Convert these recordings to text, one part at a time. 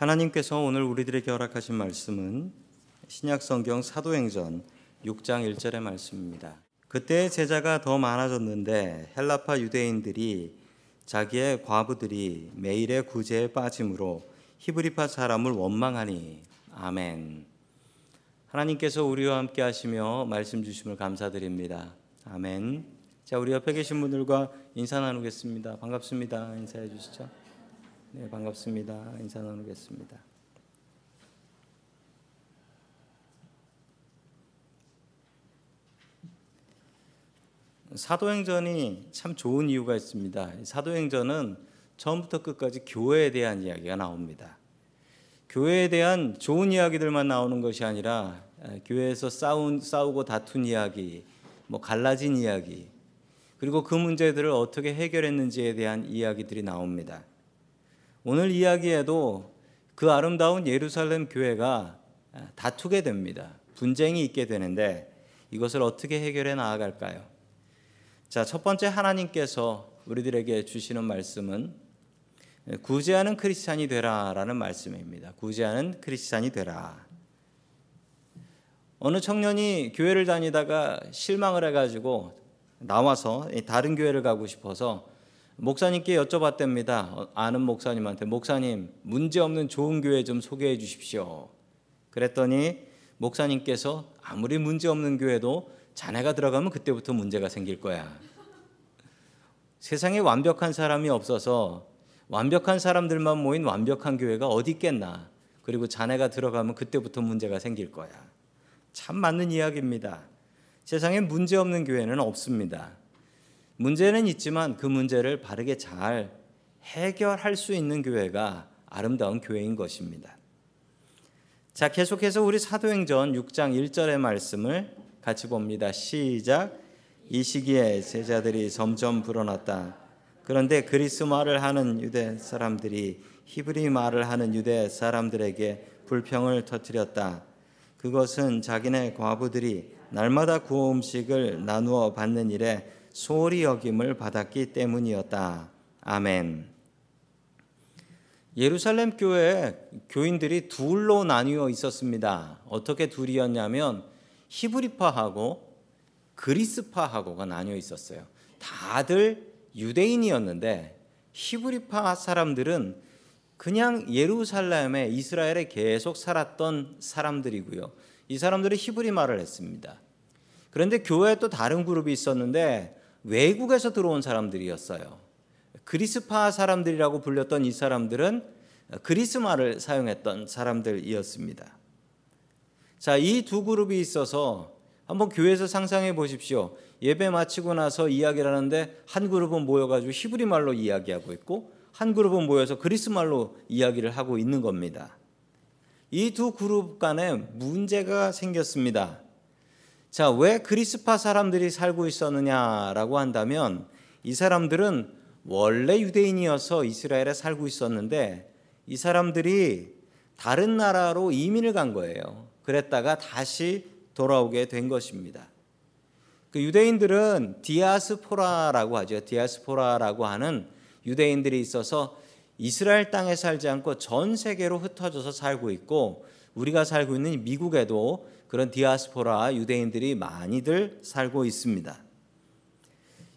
하나님께서 오늘 우리들에게 허락하신 말씀은 신약 성경 사도행전 6장 1절의 말씀입니다. 그때 제자가 더 많아졌는데 헬라파 유대인들이 자기의 과부들이 매일의 구제에 빠짐으로 히브리파 사람을 원망하니 아멘. 하나님께서 우리와 함께 하시며 말씀 주심을 감사드립니다. 아멘. 자, 우리 옆에 계신 분들과 인사 나누겠습니다. 반갑습니다. 인사해 주시죠. 네, 반갑습니다. 인사 나누겠습니다. 사도행전이 참 좋은 이유가 있습니다. 사도행전은 처음부터 끝까지 교회에 대한 이야기가 나옵니다. 교회에 대한 좋은 이야기들만 나오는 것이 아니라 교회에서 싸운, 싸우고 다툰 이야기, 뭐 갈라진 이야기, 그리고 그 문제들을 어떻게 해결했는지에 대한 이야기들이 나옵니다. 오늘 이야기에도 그 아름다운 예루살렘 교회가 다투게 됩니다. 분쟁이 있게 되는데 이것을 어떻게 해결해 나아갈까요? 자, 첫 번째 하나님께서 우리들에게 주시는 말씀은 구제하는 크리스찬이 되라라는 말씀입니다. 구제하는 크리스찬이 되라. 어느 청년이 교회를 다니다가 실망을 해가지고 나와서 다른 교회를 가고 싶어서 목사님께 여쭤봤답니다. 아는 목사님한테 목사님 문제 없는 좋은 교회 좀 소개해 주십시오. 그랬더니 목사님께서 아무리 문제 없는 교회도 자네가 들어가면 그때부터 문제가 생길 거야. 세상에 완벽한 사람이 없어서 완벽한 사람들만 모인 완벽한 교회가 어디 있겠나. 그리고 자네가 들어가면 그때부터 문제가 생길 거야. 참 맞는 이야기입니다. 세상에 문제 없는 교회는 없습니다. 문제는 있지만 그 문제를 바르게 잘 해결할 수 있는 교회가 아름다운 교회인 것입니다. 자, 계속해서 우리 사도행전 6장 1절의 말씀을 같이 봅니다. 시작. 이 시기에 제자들이 점점 불어났다. 그런데 그리스 말을 하는 유대 사람들이 히브리 말을 하는 유대 사람들에게 불평을 터뜨렸다. 그것은 자기네 과부들이 날마다 구워 음식을 나누어 받는 일에 소홀히 여김을 받았기 때문이었다. 아멘. 예루살렘 교회 교인들이 둘로 나뉘어 있었습니다. 어떻게 둘이었냐면 히브리파하고 그리스파하고가 나뉘어 있었어요. 다들 유대인이었는데 히브리파 사람들은 그냥 예루살렘에 이스라엘에 계속 살았던 사람들이고요. 이 사람들은 히브리 말을 했습니다. 그런데 교회에 또 다른 그룹이 있었는데 외국에서 들어온 사람들이었어요. 그리스파 사람들이라고 불렸던 이 사람들은 그리스 말을 사용했던 사람들이었습니다. 자, 이 두 그룹이 있어서 한번 교회에서 상상해 보십시오. 예배 마치고 나서 이야기를 하는데 한 그룹은 모여가지고 히브리 말로 이야기하고 있고 한 그룹은 모여서 그리스 말로 이야기를 하고 있는 겁니다. 이 두 그룹 간에 문제가 생겼습니다. 자, 왜 그리스파 사람들이 살고 있었느냐라고 한다면 이 사람들은 원래 유대인이어서 이스라엘에 살고 있었는데 이 사람들이 다른 나라로 이민을 간 거예요. 그랬다가 다시 돌아오게 된 것입니다. 그 유대인들은 디아스포라라고 하죠. 디아스포라라고 하는 유대인들이 있어서 이스라엘 땅에 살지 않고 전 세계로 흩어져서 살고 있고 우리가 살고 있는 미국에도 그런 디아스포라 유대인들이 많이들 살고 있습니다.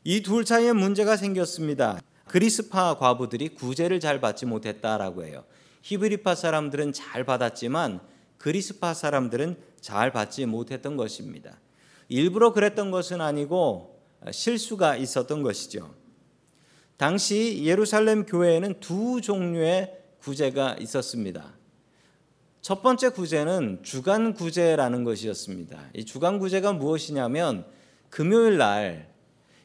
이 둘 사이에 문제가 생겼습니다. 그리스파 과부들이 구제를 잘 받지 못했다라고 해요. 히브리파 사람들은 잘 받았지만 그리스파 사람들은 잘 받지 못했던 것입니다. 일부러 그랬던 것은 아니고 실수가 있었던 것이죠. 당시 예루살렘 교회에는 두 종류의 구제가 있었습니다. 첫 번째 구제는 주간 구제라는 것이었습니다. 이 주간 구제가 무엇이냐면 금요일 날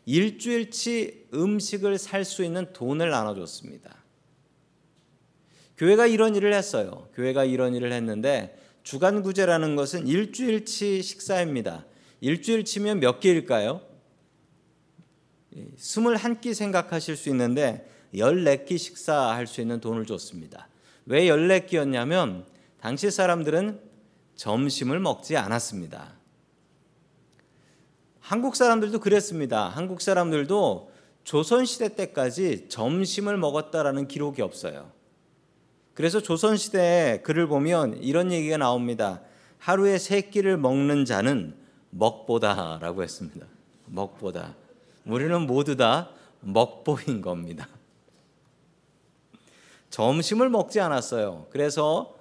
일주일치 음식을 살 수 있는 돈을 나눠줬습니다. 교회가 이런 일을 했어요. 교회가 이런 일을 했는데 주간 구제라는 것은 일주일치 식사입니다. 일주일치면 몇 끼일까요? 21끼 생각하실 수 있는데 14끼 식사할 수 있는 돈을 줬습니다. 왜 14끼였냐면 당시 사람들은 점심을 먹지 않았습니다. 한국 사람들도 그랬습니다. 한국 사람들도 조선시대 때까지 점심을 먹었다라는 기록이 없어요. 그래서 조선시대에 글을 보면 이런 얘기가 나옵니다. 하루에 세 끼를 먹는 자는 먹보다라고 했습니다. 먹보다. 우리는 모두 다 먹보인 겁니다. 점심을 먹지 않았어요. 그래서 어,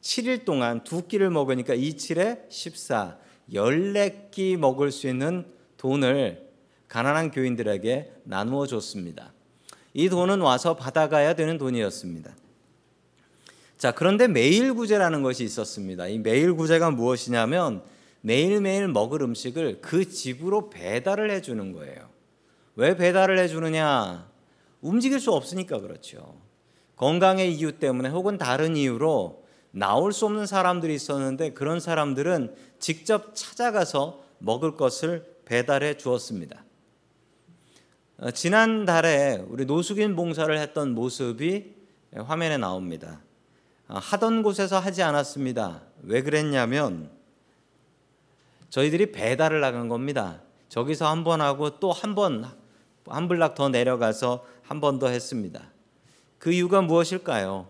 7일 동안 두 끼를 먹으니까 2, 7에 14, 14끼 먹을 수 있는 돈을 가난한 교인들에게 나누어 줬습니다. 이 돈은 와서 받아가야 되는 돈이었습니다. 자, 그런데 매일 구제라는 것이 있었습니다. 이 매일 구제가 무엇이냐면 매일매일 먹을 음식을 그 집으로 배달을 해 주는 거예요. 왜 배달을 해 주느냐? 움직일 수 없으니까 그렇죠. 건강의 이유 때문에 혹은 다른 이유로 나올 수 없는 사람들이 있었는데 그런 사람들은 직접 찾아가서 먹을 것을 배달해 주었습니다. 어, 지난달에 우리 노숙인 봉사를 했던 모습이 화면에 나옵니다. 어, 하던 곳에서 하지 않았습니다. 왜 그랬냐면 저희들이 배달을 나간 겁니다. 저기서 한 번 하고 또 한 번 한 블락 더 내려가서 한 번 더 했습니다. 그 이유가 무엇일까요?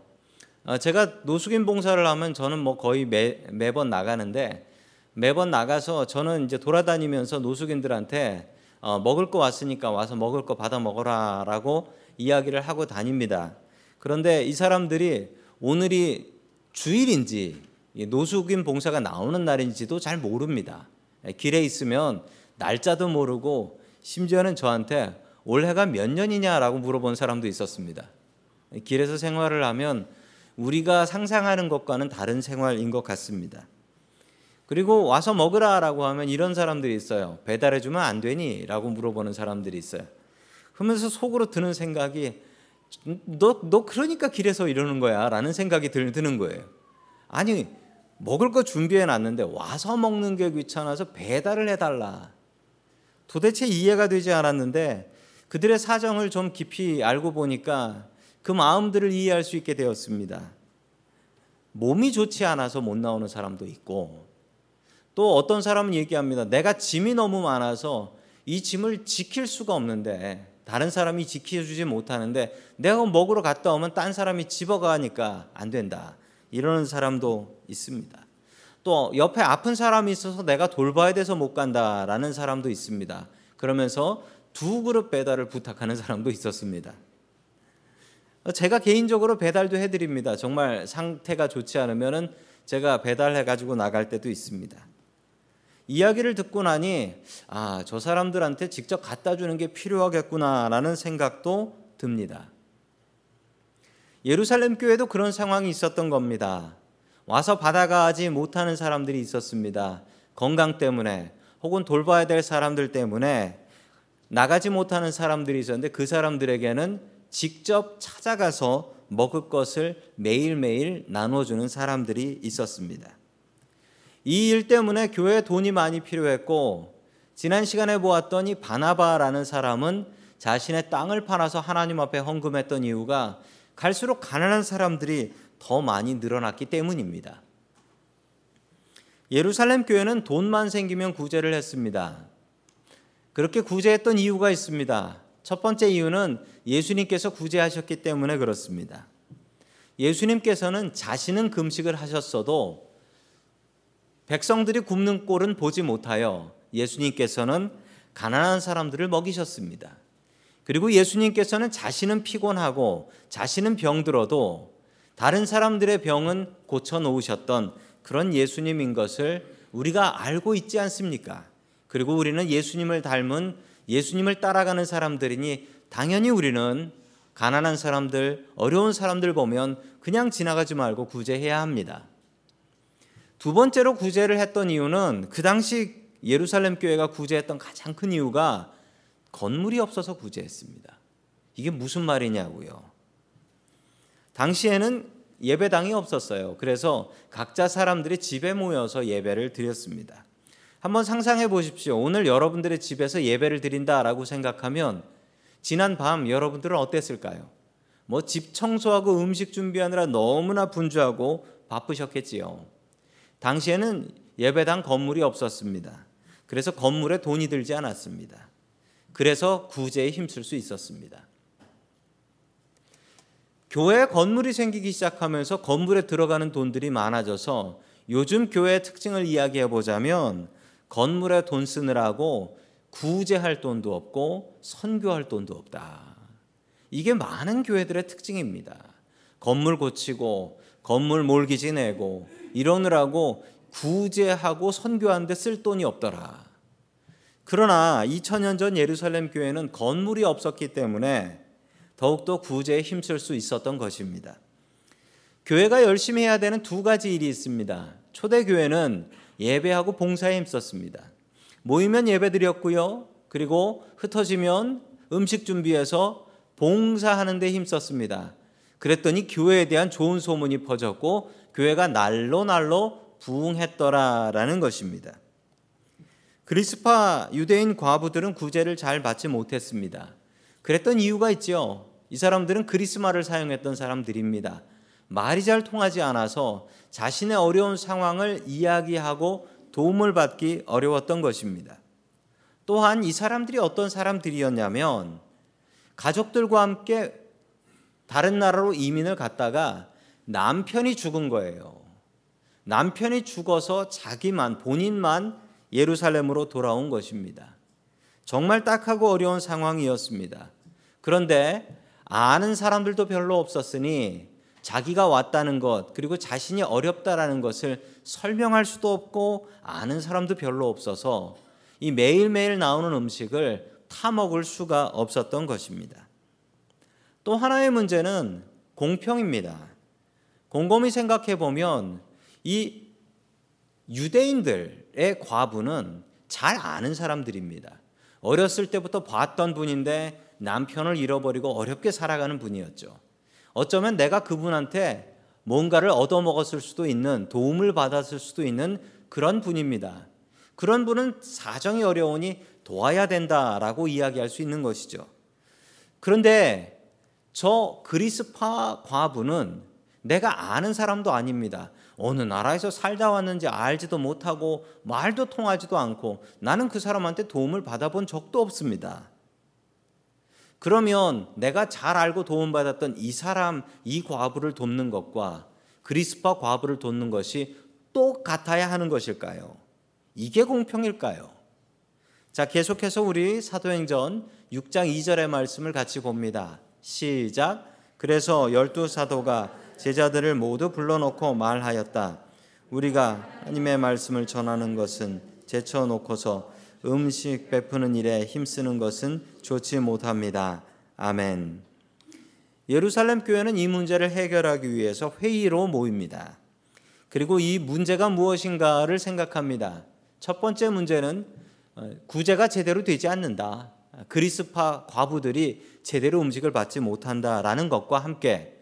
어, 제가 노숙인 봉사를 하면 저는 뭐 거의 매, 매번 나가는데 매번 나가서 저는 이제 돌아다니면서 노숙인들한테 어, 먹을 거 왔으니까 와서 먹을 거 받아 먹어라라고 이야기를 하고 다닙니다. 그런데 이 사람들이 오늘이 주일인지 노숙인 봉사가 나오는 날인지도 잘 모릅니다. 길에 있으면 날짜도 모르고 심지어는 저한테 올해가 몇 년이냐라고 물어본 사람도 있었습니다. 길에서 생활을 하면 우리가 상상하는 것과는 다른 생활인 것 같습니다. 그리고 와서 먹으라라고 하면 이런 사람들이 있어요. 배달해 주면 안 되니라고 물어보는 사람들이 있어요. 그러면서 속으로 드는 생각이 너, 너 그러니까 길에서 이러는 거야 라는 생각이 드는 거예요. 아니, 먹을 거 준비해 놨는데 와서 먹는 게 귀찮아서 배달을 해달라. 도대체 이해가 되지 않았는데 그들의 사정을 좀 깊이 알고 보니까 그 마음들을 이해할 수 있게 되었습니다. 몸이 좋지 않아서 못 나오는 사람도 있고 또 어떤 사람은 얘기합니다. 내가 짐이 너무 많아서 이 짐을 지킬 수가 없는데 다른 사람이 지켜주지 못하는데 내가 먹으러 갔다 오면 딴 사람이 집어가니까 안 된다. 이러는 사람도 있습니다. 또 옆에 아픈 사람이 있어서 내가 돌봐야 돼서 못 간다라는 사람도 있습니다. 그러면서 두 그릇 배달을 부탁하는 사람도 있었습니다. 제가 개인적으로 배달도 해드립니다. 정말 상태가 좋지 않으면은 제가 배달해 가지고 나갈 때도 있습니다. 이야기를 듣고 나니 아, 저 사람들한테 직접 갖다 주는 게 필요하겠구나라는 생각도 듭니다. 예루살렘 교회도 그런 상황이 있었던 겁니다. 와서 받아가지 못하는 사람들이 있었습니다. 건강 때문에 혹은 돌봐야 될 사람들 때문에 나가지 못하는 사람들이 있었는데 그 사람들에게는 직접 찾아가서 먹을 것을 매일매일 나눠주는 사람들이 있었습니다. 이 일 때문에 교회에 돈이 많이 필요했고 지난 시간에 보았더니 바나바라는 사람은 자신의 땅을 팔아서 하나님 앞에 헌금했던 이유가 갈수록 가난한 사람들이 더 많이 늘어났기 때문입니다. 예루살렘 교회는 돈만 생기면 구제를 했습니다. 그렇게 구제했던 이유가 있습니다. 첫 번째 이유는 예수님께서 구제하셨기 때문에 그렇습니다. 예수님께서는 자신은 금식을 하셨어도 백성들이 굶는 꼴은 보지 못하여 예수님께서는 가난한 사람들을 먹이셨습니다. 그리고 예수님께서는 자신은 피곤하고 자신은 병들어도 다른 사람들의 병은 고쳐 놓으셨던 그런 예수님인 것을 우리가 알고 있지 않습니까? 그리고 우리는 예수님을 닮은 예수님을 따라가는 사람들이니 당연히 우리는 가난한 사람들, 어려운 사람들 보면 그냥 지나가지 말고 구제해야 합니다. 두 번째로 구제를 했던 이유는 그 당시 예루살렘 교회가 구제했던 가장 큰 이유가 건물이 없어서 구제했습니다. 이게 무슨 말이냐고요. 당시에는 예배당이 없었어요. 그래서 각자 사람들이 집에 모여서 예배를 드렸습니다. 한번 상상해 보십시오. 오늘 여러분들의 집에서 예배를 드린다라고 생각하면 지난 밤 여러분들은 어땠을까요? 뭐 집 청소하고 음식 준비하느라 너무나 분주하고 바쁘셨겠지요. 당시에는 예배당 건물이 없었습니다. 그래서 건물에 돈이 들지 않았습니다. 그래서 구제에 힘쓸 수 있었습니다. 교회 건물이 생기기 시작하면서 건물에 들어가는 돈들이 많아져서 요즘 교회의 특징을 이야기해 보자면 건물에 돈 쓰느라고 구제할 돈도 없고 선교할 돈도 없다. 이게 많은 교회들의 특징입니다. 건물 고치고 건물 몰기지 내고 이러느라고 구제하고 선교하는데 쓸 돈이 없더라. 그러나 2000년 전 예루살렘 교회는 건물이 없었기 때문에 더욱더 구제에 힘쓸 수 있었던 것입니다. 교회가 열심히 해야 되는 두 가지 일이 있습니다. 초대교회는 예배하고 봉사에 힘썼습니다. 모이면 예배 드렸고요. 그리고 흩어지면 음식 준비해서 봉사하는 데 힘썼습니다. 그랬더니 교회에 대한 좋은 소문이 퍼졌고 교회가 날로 날로 부흥했더라라는 것입니다. 그리스파 유대인 과부들은 구제를 잘 받지 못했습니다. 그랬던 이유가 있지요. 이 사람들은 그리스말을 사용했던 사람들입니다. 말이 잘 통하지 않아서 자신의 어려운 상황을 이야기하고 도움을 받기 어려웠던 것입니다. 또한 이 사람들이 어떤 사람들이었냐면 가족들과 함께 다른 나라로 이민을 갔다가 남편이 죽은 거예요. 남편이 죽어서 자기만 본인만 예루살렘으로 돌아온 것입니다. 정말 딱하고 어려운 상황이었습니다. 그런데 아는 사람들도 별로 없었으니 자기가 왔다는 것 그리고 자신이 어렵다라는 것을 설명할 수도 없고 아는 사람도 별로 없어서 이 매일매일 나오는 음식을 타먹을 수가 없었던 것입니다. 또 하나의 문제는 공평입니다. 곰곰이 생각해 보면 이 유대인들의 과부는 잘 아는 사람들입니다. 어렸을 때부터 봤던 분인데 남편을 잃어버리고 어렵게 살아가는 분이었죠. 어쩌면 내가 그분한테 뭔가를 얻어먹었을 수도 있는 도움을 받았을 수도 있는 그런 분입니다. 그런 분은 사정이 어려우니 도와야 된다라고 이야기할 수 있는 것이죠. 그런데 저 그리스파 과부는 내가 아는 사람도 아닙니다. 어느 나라에서 살다 왔는지 알지도 못하고 말도 통하지도 않고 나는 그 사람한테 도움을 받아본 적도 없습니다. 그러면 내가 잘 알고 도움받았던 이 사람, 이 과부를 돕는 것과 그리스파 과부를 돕는 것이 똑같아야 하는 것일까요? 이게 공평일까요? 자, 계속해서 우리 사도행전 6장 2절의 말씀을 같이 봅니다. 시작. 그래서 열두 사도가 제자들을 모두 불러놓고 말하였다. 우리가 하나님의 말씀을 전하는 것은 제쳐놓고서 음식 베푸는 일에 힘쓰는 것은 좋지 못합니다. 아멘. 예루살렘 교회는 이 문제를 해결하기 위해서 회의로 모입니다. 그리고 이 문제가 무엇인가를 생각합니다. 첫 번째 문제는 어, 구제가 제대로 되지 않는다. 그리스파 과부들이 제대로 음식을 받지 못한다라는 것과 함께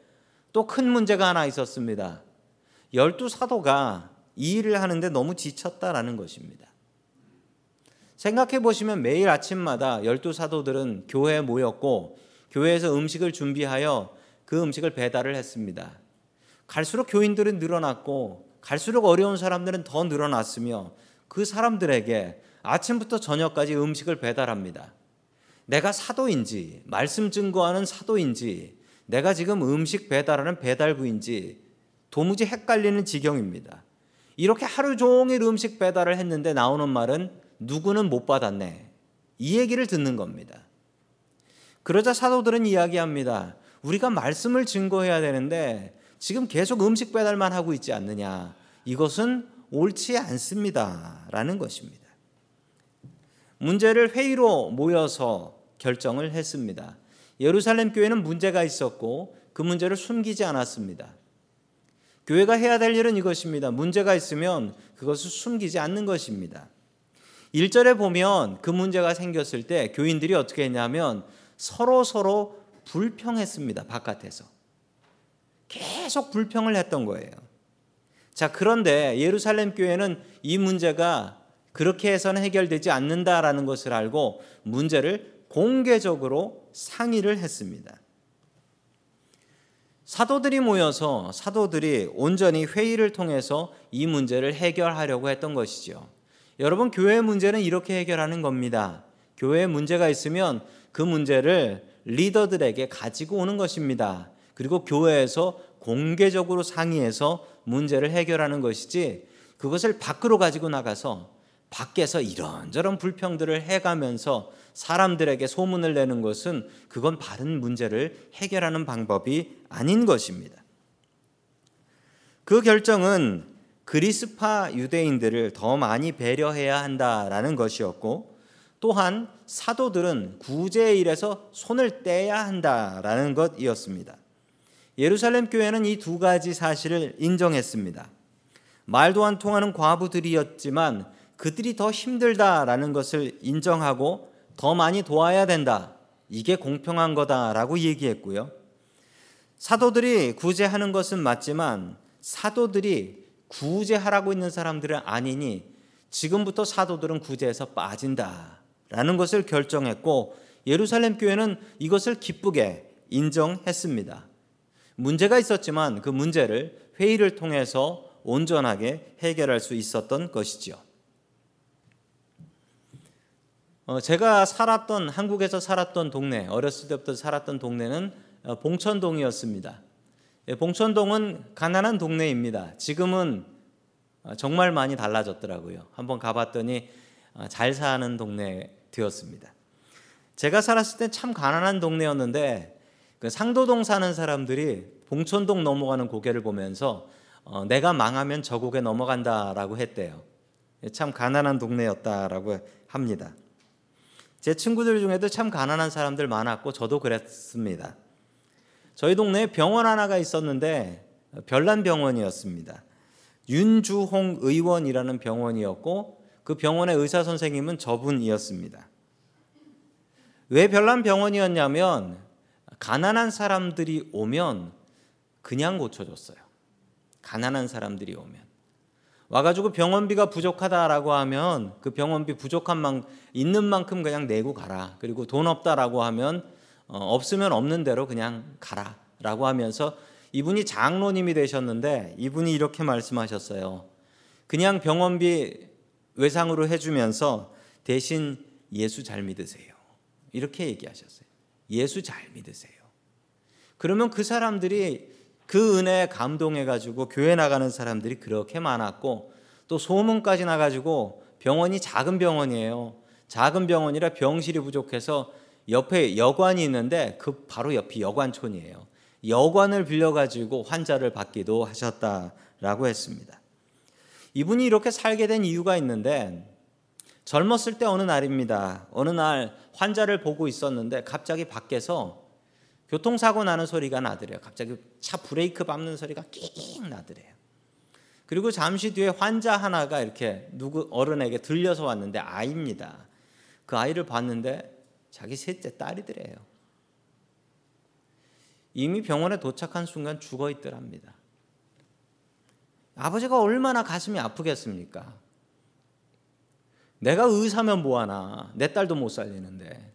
또 큰 문제가 하나 있었습니다. 열두 사도가 이 일을 하는데 너무 지쳤다라는 것입니다. 생각해 보시면 매일 아침마다 열두 사도들은 교회에 모였고 교회에서 음식을 준비하여 그 음식을 배달을 했습니다. 갈수록 교인들은 늘어났고 갈수록 어려운 사람들은 더 늘어났으며 그 사람들에게 아침부터 저녁까지 음식을 배달합니다. 내가 사도인지 말씀 증거하는 사도인지 내가 지금 음식 배달하는 배달부인지 도무지 헷갈리는 지경입니다. 이렇게 하루 종일 음식 배달을 했는데 나오는 말은 누구는 못 받았네. 이 얘기를 듣는 겁니다. 그러자 사도들은 이야기합니다. 우리가 말씀을 증거해야 되는데 지금 계속 음식 배달만 하고 있지 않느냐. 이것은 옳지 않습니다. 라는 것입니다. 문제를 회의로 모여서 결정을 했습니다. 예루살렘 교회는 문제가 있었고 그 문제를 숨기지 않았습니다. 교회가 해야 될 일은 이것입니다. 문제가 있으면 그것을 숨기지 않는 것입니다. 1절에 보면 그 문제가 생겼을 때 교인들이 어떻게 했냐면 서로 서로 불평했습니다. 바깥에서. 계속 불평을 했던 거예요. 자, 그런데 예루살렘 교회는 이 문제가 그렇게 해서는 해결되지 않는다라는 것을 알고 문제를 공개적으로 상의를 했습니다. 사도들이 모여서 사도들이 온전히 회의를 통해서 이 문제를 해결하려고 했던 것이죠. 여러분 교회 문제는 이렇게 해결하는 겁니다. 교회에 문제가 있으면 그 문제를 리더들에게 가지고 오는 것입니다. 그리고 교회에서 공개적으로 상의해서 문제를 해결하는 것이지 그것을 밖으로 가지고 나가서 밖에서 이런저런 불평들을 해가면서 사람들에게 소문을 내는 것은 그건 바른 문제를 해결하는 방법이 아닌 것입니다. 그 결정은 그리스파 유대인들을 더 많이 배려해야 한다라는 것이었고 또한 사도들은 구제의 일에서 손을 떼야 한다라는 것이었습니다. 예루살렘 교회는 이 두 가지 사실을 인정했습니다. 말도 안 통하는 과부들이었지만 그들이 더 힘들다라는 것을 인정하고 더 많이 도와야 된다. 이게 공평한 거다라고 얘기했고요. 사도들이 구제하는 것은 맞지만 사도들이 구제하라고 있는 사람들은 아니니 지금부터 사도들은 구제에서 빠진다라는 것을 결정했고 예루살렘 교회는 이것을 기쁘게 인정했습니다. 문제가 있었지만 그 문제를 회의를 통해서 온전하게 해결할 수 있었던 것이지요. 어, 제가 살았던 한국에서 살았던 동네 어렸을 때부터 살았던 동네는 어, 봉천동이었습니다. 예, 봉천동은 가난한 동네입니다. 지금은 어, 정말 많이 달라졌더라고요. 한번 가봤더니 잘 사는 동네 되었습니다. 제가 살았을 때 참 가난한 동네였는데 그 상도동 사는 사람들이 봉천동 넘어가는 고개를 보면서 내가 망하면 저 고개 넘어간다라고 했대요. 예, 참 가난한 동네였다라고 합니다. 제 친구들 중에도 참 가난한 사람들 많았고 저도 그랬습니다. 저희 동네에 병원 하나가 있었는데 별난 병원이었습니다. 윤주홍 의원이라는 병원이었고 그 병원의 의사 선생님은 저분이었습니다. 왜 별난 병원이었냐면 가난한 사람들이 오면 그냥 고쳐줬어요. 가난한 사람들이 오면. 와가지고 병원비가 부족하다라고 하면 그 병원비 부족한 만 있는 만큼 그냥 내고 가라. 그리고 돈 없다라고 하면 어, 없으면 없는 대로 그냥 가라라고 하면서 이분이 장로님이 되셨는데 이분이 이렇게 말씀하셨어요. 그냥 병원비 외상으로 해주면서 대신 예수 잘 믿으세요. 이렇게 얘기하셨어요. 예수 잘 믿으세요. 그러면 그 사람들이 그 은혜에 감동해 가지고 교회 나가는 사람들이 그렇게 많았고 또 소문까지 나 가지고 병원이 작은 병원이에요. 작은 병원이라 병실이 부족해서 옆에 여관이 있는데 그 바로 옆이 여관촌이에요. 여관을 빌려 가지고 환자를 받기도 하셨다라고 했습니다. 이분이 이렇게 살게 된 이유가 있는데 젊었을 때 어느 날입니다. 어느 날 환자를 보고 있었는데 갑자기 밖에서 교통사고 나는 소리가 나더래요. 갑자기 차 브레이크 밟는 소리가 낑 나더래요. 그리고 잠시 뒤에 환자 하나가 이렇게 누구 어른에게 들려서 왔는데 아이입니다. 그 아이를 봤는데 자기 셋째 딸이더래요. 이미 병원에 도착한 순간 죽어 있더랍니다. 아버지가 얼마나 가슴이 아프겠습니까? 내가 의사면 뭐하나 내 딸도 못 살리는데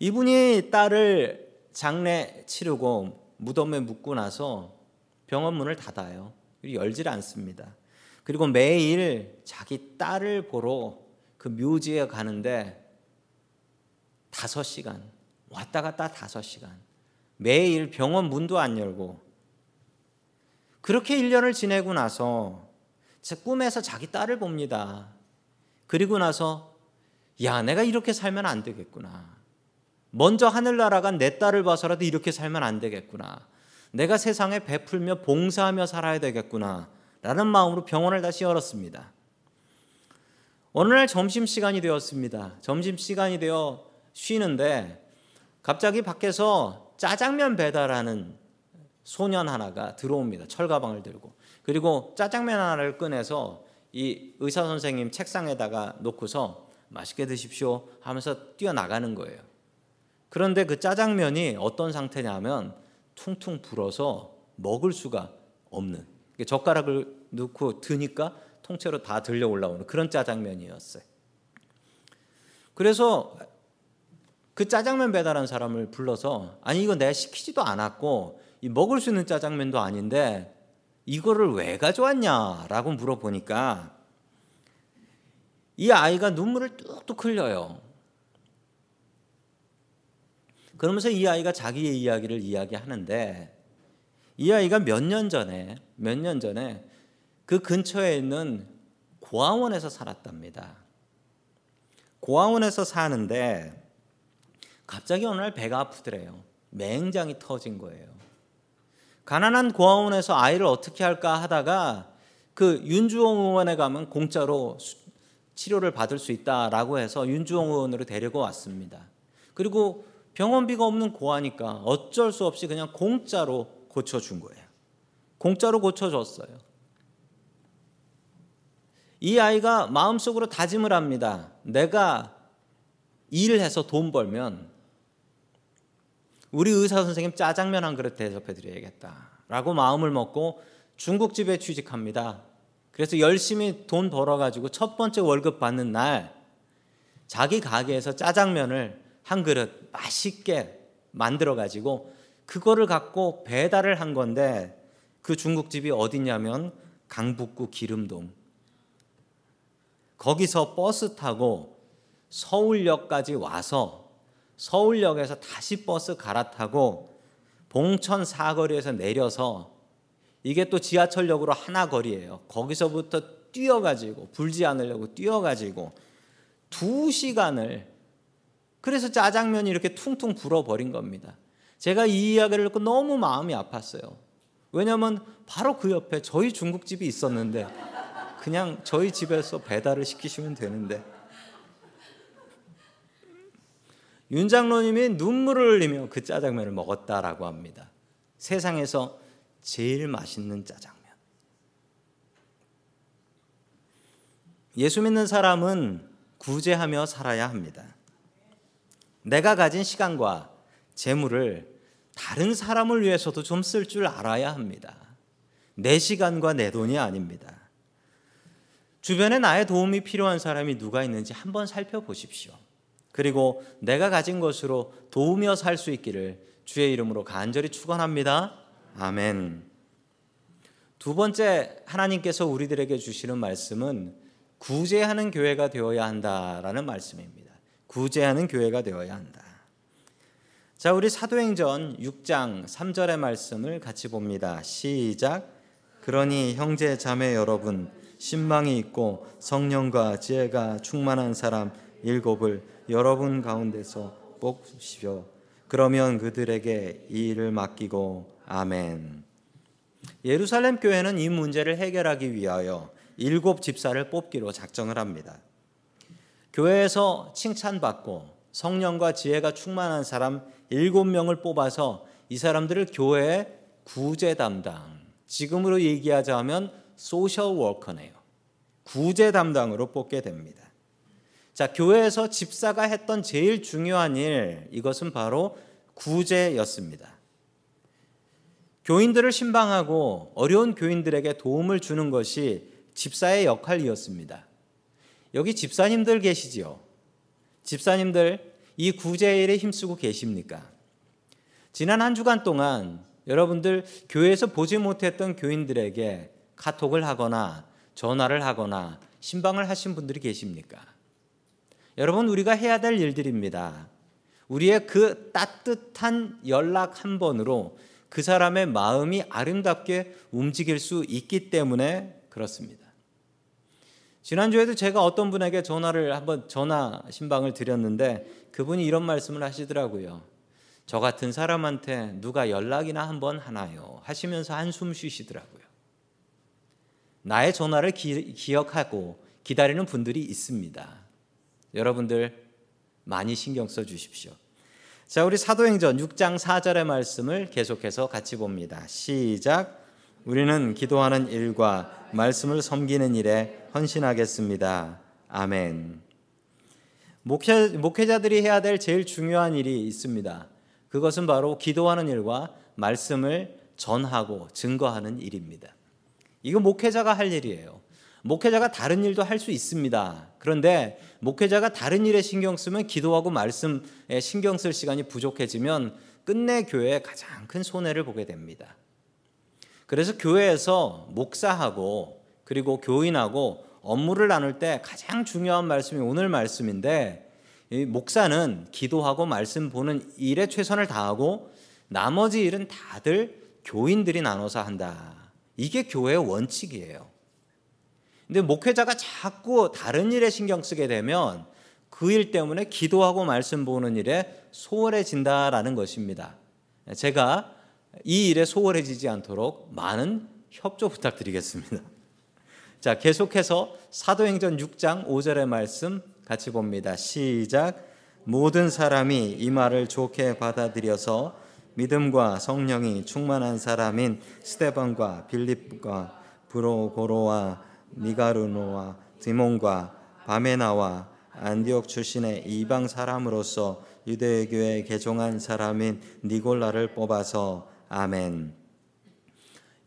이분이 딸을 장례 치르고 무덤에 묻고 나서 병원 문을 닫아요. 열질 않습니다. 그리고 매일 자기 딸을 보러 그 묘지에 가는데 다섯 시간 왔다 갔다 다섯 시간 매일 병원 문도 안 열고 그렇게 1년을 지내고 나서 제 꿈에서 자기 딸을 봅니다. 그리고 나서 야 내가 이렇게 살면 안 되겠구나. 먼저 하늘나라가 내 딸을 봐서라도 이렇게 살면 안 되겠구나. 내가 세상에 베풀며 봉사하며 살아야 되겠구나. 라는 마음으로 병원을 다시 열었습니다. 어느 날 점심시간이 되었습니다. 점심시간이 되어 쉬는데 갑자기 밖에서 짜장면 배달하는 소년 하나가 들어옵니다. 철가방을 들고. 그리고 짜장면 하나를 꺼내서 이 의사 선생님 책상에다가 놓고서 맛있게 드십시오 하면서 뛰어나가는 거예요. 그런데 그 짜장면이 어떤 상태냐면 퉁퉁 불어서 먹을 수가 없는 젓가락을 넣고 드니까 통째로 다 들려 올라오는 그런 짜장면이었어요. 그래서 그 짜장면 배달한 사람을 불러서 아니 이거 내가 시키지도 않았고 먹을 수 있는 짜장면도 아닌데 이거를 왜 가져왔냐라고 물어보니까 이 아이가 눈물을 뚝뚝 흘려요. 그러면서 이 아이가 자기의 이야기를 이야기하는데 이 아이가 몇 년 전에 몇 년 전에 그 근처에 있는 고아원에서 살았답니다. 고아원에서 사는데 갑자기 어느 날 배가 아프더래요. 맹장이 터진 거예요. 가난한 고아원에서 아이를 어떻게 할까 하다가 그 윤주홍 의원에 가면 공짜로 치료를 받을 수 있다라고 해서 윤주홍 의원으로 데리고 왔습니다. 그리고 병원비가 없는 고아니까 어쩔 수 없이 그냥 공짜로 고쳐준 거예요. 공짜로 고쳐줬어요. 이 아이가 마음속으로 다짐을 합니다. 내가 일을 해서 돈 벌면 우리 의사 선생님 짜장면 한 그릇 대접해 드려야겠다라고 마음을 먹고 중국집에 취직합니다. 그래서 열심히 돈 벌어 가지고 첫 번째 월급 받는 날 자기 가게에서 짜장면을 한 그릇 맛있게 만들어 가지고 그거를 갖고 배달을 한 건데 그 중국집이 어디냐면 강북구 기름동 거기서 버스 타고 서울역까지 와서 서울역에서 다시 버스 갈아타고 봉천 사거리에서 내려서 이게 또 지하철역으로 하나 거리예요. 거기서부터 뛰어가지고 불지 않으려고 뛰어가지고 두 시간을 그래서 짜장면이 이렇게 퉁퉁 불어버린 겁니다. 제가 이 이야기를 듣고 너무 마음이 아팠어요. 왜냐하면 바로 그 옆에 저희 중국집이 있었는데 그냥 저희 집에서 배달을 시키시면 되는데 윤 장로님이 눈물을 흘리며 그 짜장면을 먹었다라고 합니다. 세상에서 제일 맛있는 짜장면. 예수 믿는 사람은 구제하며 살아야 합니다. 내가 가진 시간과 재물을 다른 사람을 위해서도 좀 쓸 줄 알아야 합니다. 내 시간과 내 돈이 아닙니다. 주변에 나의 도움이 필요한 사람이 누가 있는지 한번 살펴보십시오. 그리고 내가 가진 것으로 도우며 살 수 있기를 주의 이름으로 간절히 축원합니다. 아멘. 두 번째 하나님께서 우리들에게 주시는 말씀은 구제하는 교회가 되어야 한다라는 말씀입니다. 구제하는 교회가 되어야 한다. 자, 우리 사도행전 6장 3절의 말씀을 같이 봅니다. 시작. 그러니 형제 자매 여러분 신망이 있고 성령과 지혜가 충만한 사람 일곱을 여러분 가운데서 뽑으시오. 그러면 그들에게 이 일을 맡기고 아멘. 예루살렘 교회는 이 문제를 해결하기 위하여 일곱 집사를 뽑기로 작정을 합니다. 교회에서 칭찬받고 성령과 지혜가 충만한 사람 일곱 명을 뽑아서 이 사람들을 교회의 구제 담당, 지금으로 얘기하자면 소셜 워커네요. 구제 담당으로 뽑게 됩니다. 자, 교회에서 집사가 했던 제일 중요한 일, 이것은 바로 구제였습니다. 교인들을 신방하고 어려운 교인들에게 도움을 주는 것이 집사의 역할이었습니다. 여기 집사님들 계시지요? 집사님들 이 구제 일에 힘쓰고 계십니까? 지난 한 주간 동안 여러분들 교회에서 보지 못했던 교인들에게 카톡을 하거나 전화를 하거나 신방을 하신 분들이 계십니까? 여러분 우리가 해야 될 일들입니다. 우리의 그 따뜻한 연락 한 번으로 그 사람의 마음이 아름답게 움직일 수 있기 때문에 그렇습니다. 지난주에도 제가 어떤 분에게 전화를 한번 전화 신방을 드렸는데 그분이 이런 말씀을 하시더라고요. 저 같은 사람한테 누가 연락이나 한번 하나요? 하시면서 한숨 쉬시더라고요. 나의 전화를 기, 기억하고 기다리는 분들이 있습니다. 여러분들 많이 신경 써 주십시오. 자, 우리 사도행전 6장 4절의 말씀을 계속해서 같이 봅니다. 시작. 우리는 기도하는 일과 말씀을 섬기는 일에 헌신하겠습니다. 아멘. 목회, 목회자들이 해야 될 제일 중요한 일이 있습니다. 그것은 바로 기도하는 일과 말씀을 전하고 증거하는 일입니다. 이거 목회자가 할 일이에요. 목회자가 다른 일도 할 수 있습니다. 그런데 목회자가 다른 일에 신경 쓰면 기도하고 말씀에 신경 쓸 시간이 부족해지면 끝내 교회에 가장 큰 손해를 보게 됩니다. 그래서 교회에서 목사하고 그리고 교인하고 업무를 나눌 때 가장 중요한 말씀이 오늘 말씀인데 목사는 기도하고 말씀 보는 일에 최선을 다하고 나머지 일은 다들 교인들이 나눠서 한다. 이게 교회의 원칙이에요. 근데 목회자가 자꾸 다른 일에 신경 쓰게 되면 그 일 때문에 기도하고 말씀 보는 일에 소홀해진다라는 것입니다. 제가 이 일에 소홀해지지 않도록 많은 협조 부탁드리겠습니다. 자, 계속해서 사도행전 6장 5절의 말씀 같이 봅니다. 시작. 모든 사람이 이 말을 좋게 받아들여서 믿음과 성령이 충만한 사람인 스테반과 빌립과 브로고로와 미가르노와 디몬과 바메나와 안디옥 출신의 이방 사람으로서 유대교에 개종한 사람인 니골라를 뽑아서 아멘.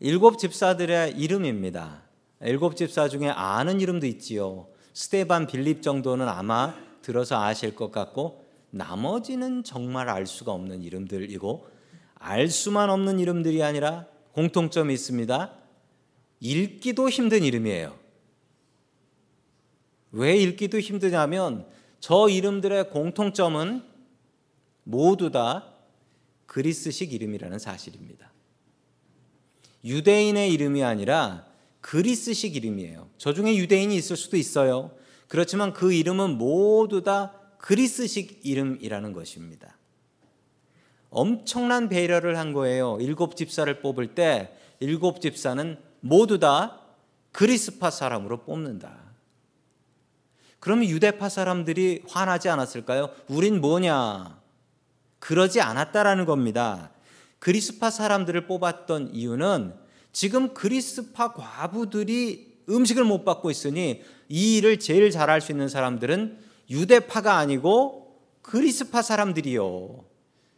일곱 집사들의 이름입니다. 일곱 집사 중에 아는 이름도 있지요. 스테반 빌립 정도는 아마 들어서 아실 것 같고 나머지는 정말 알 수가 없는 이름들이고 알 수만 없는 이름들이 아니라 공통점이 있습니다. 읽기도 힘든 이름이에요. 왜 읽기도 힘드냐면 저 이름들의 공통점은 모두 다 그리스식 이름이라는 사실입니다. 유대인의 이름이 아니라 그리스식 이름이에요. 저 중에 유대인이 있을 수도 있어요. 그렇지만 그 이름은 모두 다 그리스식 이름이라는 것입니다. 엄청난 배려를 한 거예요. 일곱 집사를 뽑을 때 일곱 집사는 모두 다 그리스파 사람으로 뽑는다. 그러면 유대파 사람들이 화나지 않았을까요? 우린 뭐냐? 그러지 않았다라는 겁니다. 그리스파 사람들을 뽑았던 이유는 지금 그리스파 과부들이 음식을 못 받고 있으니 이 일을 제일 잘할 수 있는 사람들은 유대파가 아니고 그리스파 사람들이요.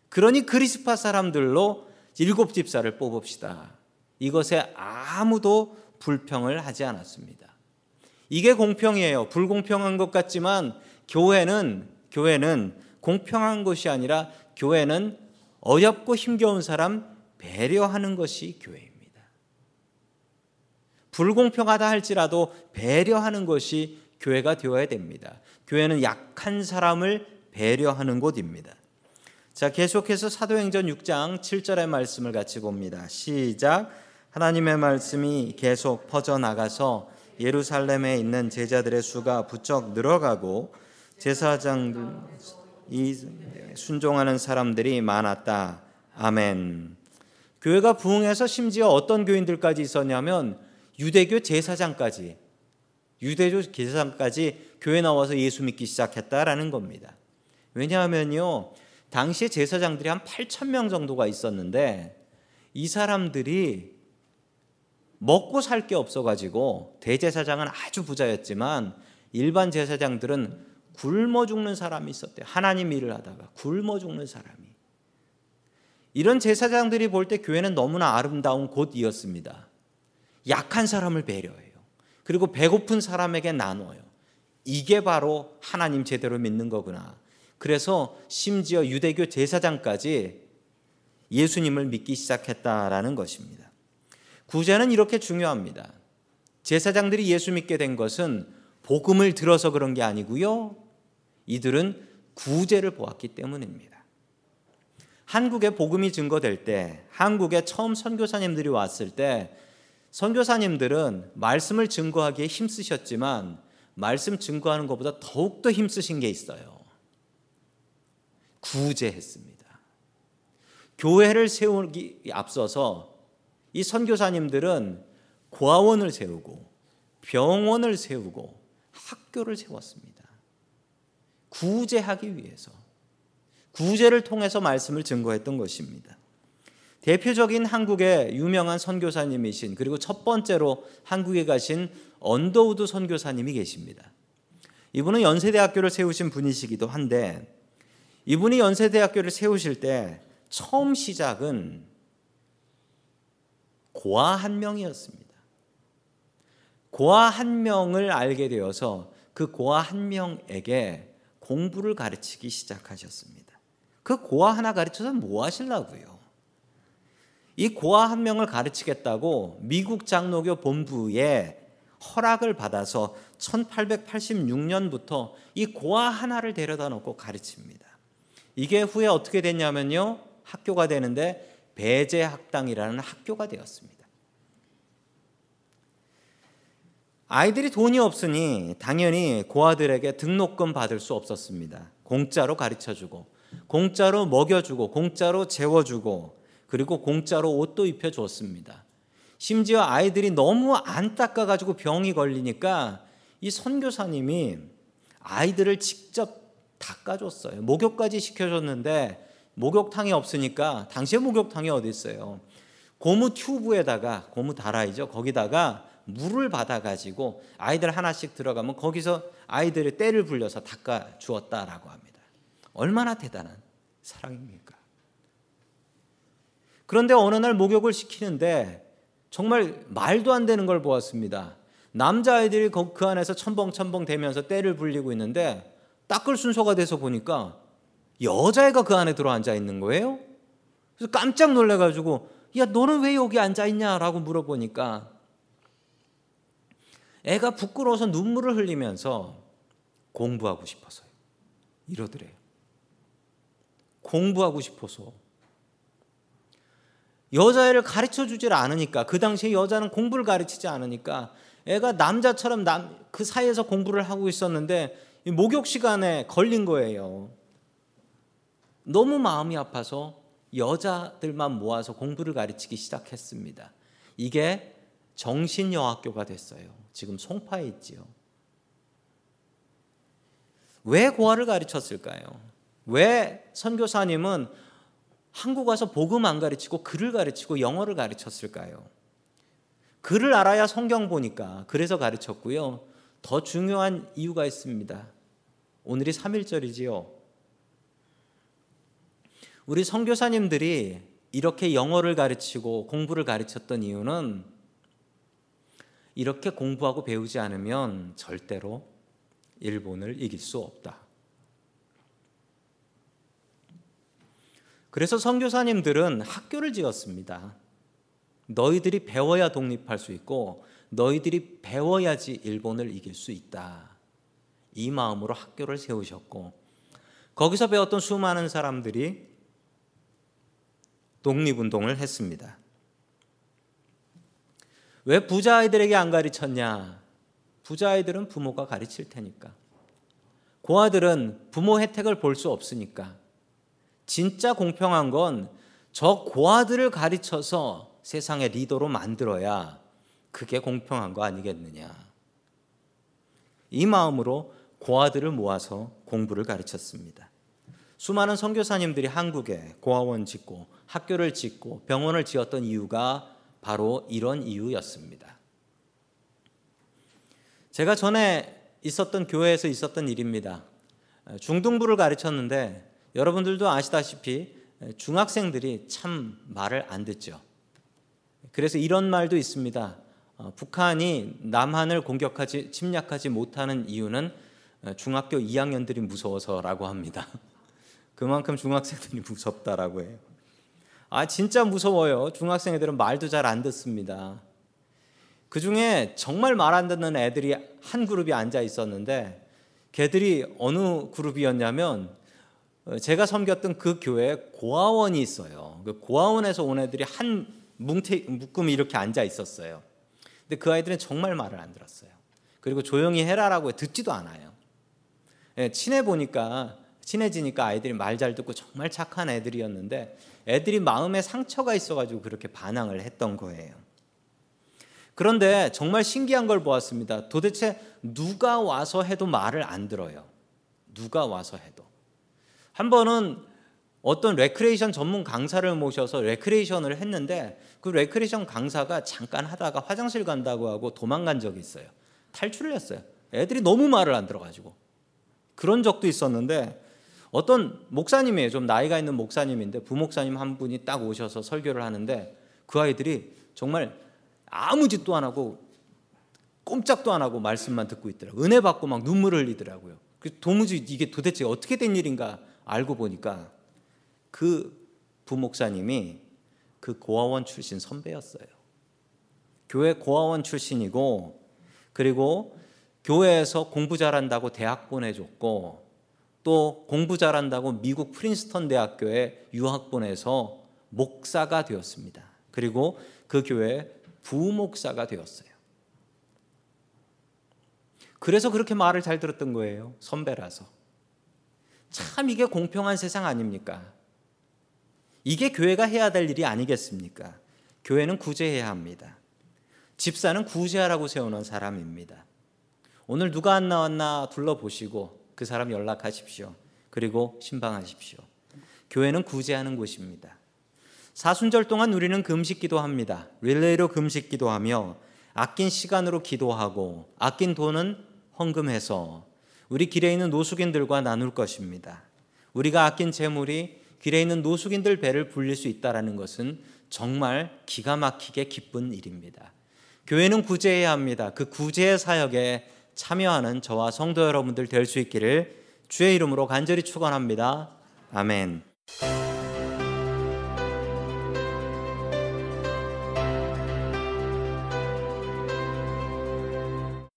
그러니 그리스파 사람들로 일곱 집사를 뽑읍시다. 이것에 아무도 불평을 하지 않았습니다. 이게 공평이에요. 불공평한 것 같지만 교회는 교회는 공평한 것이 아니라 교회는 어렵고 힘겨운 사람 배려하는 것이 교회입니다. 불공평하다 할지라도 배려하는 것이 교회가 되어야 됩니다. 교회는 약한 사람을 배려하는 곳입니다. 자, 계속해서 사도행전 6장 7절의 말씀을 같이 봅니다. 시작. 하나님의 말씀이 계속 퍼져 나가서 예루살렘에 있는 제자들의 수가 부쩍 늘어가고 제사장들 이 순종하는 사람들이 많았다. 아멘. 교회가 부흥해서 심지어 어떤 교인들까지 있었냐면 유대교 제사장까지 유대교 제사장까지 교회 나와서 예수 믿기 시작했다라는 겁니다. 왜냐하면요. 당시에 제사장들이 한 8천 명 정도가 있었는데 이 사람들이 먹고 살 게 없어가지고 대제사장은 아주 부자였지만 일반 제사장들은 굶어 죽는 사람이 있었대요. 하나님 일을 하다가 굶어 죽는 사람이. 이런 제사장들이 볼 때 교회는 너무나 아름다운 곳이었습니다. 약한 사람을 배려해요. 그리고 배고픈 사람에게 나눠요. 이게 바로 하나님 제대로 믿는 거구나. 그래서 심지어 유대교 제사장까지 예수님을 믿기 시작했다라는 것입니다. 구제는 이렇게 중요합니다. 제사장들이 예수 믿게 된 것은 복음을 들어서 그런 게 아니고요. 이들은 구제를 보았기 때문입니다. 한국에 복음이 증거될 때, 한국에 처음 선교사님들이 왔을 때, 선교사님들은 말씀을 증거하기에 힘쓰셨지만, 말씀 증거하는 것보다 더욱더 힘쓰신 게 있어요. 구제했습니다. 교회를 세우기 앞서서 이 선교사님들은 고아원을 세우고 병원을 세우고 학교를 세웠습니다. 구제하기 위해서 구제를 통해서 말씀을 증거했던 것입니다. 대표적인 한국의 유명한 선교사님이신 그리고 첫 번째로 한국에 가신 언더우드 선교사님이 계십니다. 이분은 연세대학교를 세우신 분이시기도 한데 이분이 연세대학교를 세우실 때 처음 시작은 고아 한 명이었습니다. 고아 한 명을 알게 되어서 그 고아 한 명에게 공부를 가르치기 시작하셨습니다. 그 고아 하나 가르쳐서 뭐 하실라고요? 이 고아 한 명을 가르치겠다고 미국 장로교 본부에 허락을 받아서 1886년부터 이 고아 하나를 데려다 놓고 가르칩니다. 이게 후에 어떻게 됐냐면요. 학교가 되는데 배제 학당이라는 학교가 되었습니다. 아이들이 돈이 없으니 당연히 고아들에게 등록금 받을 수 없었습니다. 공짜로 가르쳐 주고, 공짜로 먹여 주고, 공짜로 재워 주고, 그리고 공짜로 옷도 입혀 줬습니다. 심지어 아이들이 너무 안 닦아 가지고 병이 걸리니까 이 선교사님이 아이들을 직접 닦아줬어요. 목욕까지 시켜줬는데 목욕탕이 없으니까 당시에 목욕탕이 어디 있어요? 고무 튜브에다가 고무 다라이죠. 거기다가 물을 받아가지고 아이들 하나씩 들어가면 거기서 아이들의 때를 불려서 닦아 주었다라고 합니다. 얼마나 대단한 사랑입니까? 그런데 어느 날 목욕을 시키는데 정말 말도 안 되는 걸 보았습니다. 남자아이들이 그 안에서 첨벙첨벙 대면서 때를 불리고 있는데 닦을 순서가 돼서 보니까 여자애가 그 안에 들어 앉아 있는 거예요. 그래서 깜짝 놀래가지고 야 너는 왜 여기 앉아 있냐라고 물어보니까 애가 부끄러워서 눈물을 흘리면서 공부하고 싶어서요. 이러더래요. 공부하고 싶어서. 여자애를 가르쳐 주질 않으니까 그 당시에 여자는 공부를 가르치지 않으니까 애가 남자처럼 남, 그 사이에서 공부를 하고 있었는데 목욕 시간에 걸린 거예요. 너무 마음이 아파서 여자들만 모아서 공부를 가르치기 시작했습니다. 이게 정신여학교가 됐어요. 지금 송파에 있지요. 왜 고아를 가르쳤을까요? 왜 선교사님은 한국 와서 복음 안 가르치고 글을 가르치고 영어를 가르쳤을까요? 글을 알아야 성경 보니까 그래서 가르쳤고요. 더 중요한 이유가 있습니다. 오늘이 3일절이지요. 우리 선교사님들이 이렇게 영어를 가르치고 공부를 가르쳤던 이유는 이렇게 공부하고 배우지 않으면 절대로 일본을 이길 수 없다. 그래서 선교사님들은 학교를 지었습니다. 너희들이 배워야 독립할 수 있고 너희들이 배워야지 일본을 이길 수 있다. 이 마음으로 학교를 세우셨고 거기서 배웠던 수많은 사람들이 독립운동을 했습니다. 왜 부자 아이들에게 안 가르쳤냐? 부자 아이들은 부모가 가르칠 테니까. 고아들은 부모 혜택을 볼 수 없으니까. 진짜 공평한 건 저 고아들을 가르쳐서 세상의 리더로 만들어야 그게 공평한 거 아니겠느냐. 이 마음으로 고아들을 모아서 공부를 가르쳤습니다. 수많은 선교사님들이 한국에 고아원 짓고 학교를 짓고 병원을 지었던 이유가 바로 이런 이유였습니다. 제가 전에 있었던 교회에서 있었던 일입니다. 중등부를 가르쳤는데 여러분들도 아시다시피 중학생들이 참 말을 안 듣죠. 그래서 이런 말도 있습니다. 어, 북한이 남한을 공격하지 침략하지 못하는 이유는 중학교 2학년들이 무서워서라고 합니다. 그만큼 중학생들이 무섭다라고 해요. 아 진짜 무서워요. 중학생 애들은 말도 잘 안 듣습니다. 그 중에 정말 말 안 듣는 애들이 한 그룹이 앉아 있었는데 걔들이 어느 그룹이었냐면 어, 제가 섬겼던 그 교회에 고아원이 있어요. 그 고아원에서 온 애들이 한 뭉태, 묶음이 이렇게 앉아 있었어요. 근데 그 아이들은 정말 말을 안 들었어요. 그리고 조용히 해라라고 듣지도 않아요. 예, 친해 보니까 친해지니까 아이들이 말 잘 듣고 정말 착한 애들이었는데 애들이 마음에 상처가 있어가지고 그렇게 반항을 했던 거예요. 그런데 정말 신기한 걸 보았습니다. 도대체 누가 와서 해도 말을 안 들어요. 누가 와서 해도. 한 번은 어떤 레크레이션 전문 강사를 모셔서 레크레이션을 했는데 그 레크레이션 강사가 잠깐 하다가 화장실 간다고 하고 도망간 적이 있어요. 탈출을 했어요. 애들이 너무 말을 안 들어가지고. 그런 적도 있었는데 어떤 목사님이에요. 좀 나이가 있는 목사님인데 부목사님 한 분이 딱 오셔서 설교를 하는데 그 아이들이 정말 아무 짓도 안 하고 꼼짝도 안 하고 말씀만 듣고 있더라고요. 은혜 받고 막 눈물을 흘리더라고요. 그 도무지 이게 도대체 어떻게 된 일인가 알고 보니까 그 부목사님이 그 고아원 출신 선배였어요. 교회 고아원 출신이고 그리고 교회에서 공부 잘한다고 대학 보내줬고 또 공부 잘한다고 미국 프린스턴 대학교에 유학 보내서 목사가 되었습니다. 그리고 그 교회 부목사가 되었어요. 그래서 그렇게 말을 잘 들었던 거예요. 선배라서. 참 이게 공평한 세상 아닙니까? 이게 교회가 해야 될 일이 아니겠습니까? 교회는 구제해야 합니다. 집사는 구제하라고 세우는 사람입니다. 오늘 누가 안 나왔나 둘러보시고 그 사람 연락하십시오. 그리고 신방하십시오. 교회는 구제하는 곳입니다. 사순절 동안 우리는 금식 기도합니다. 릴레이로 금식 기도하며 아낀 시간으로 기도하고 아낀 돈은 헌금해서 우리 길에 있는 노숙인들과 나눌 것입니다. 우리가 아낀 재물이 길에 있는 노숙인들 배를 불릴 수 있다라는 것은 정말 기가 막히게 기쁜 일입니다. 교회는 구제해야 합니다. 그 구제의 사역에 참여하는 저와 성도 여러분들 될 수 있기를 주의 이름으로 간절히 축원합니다. 아멘.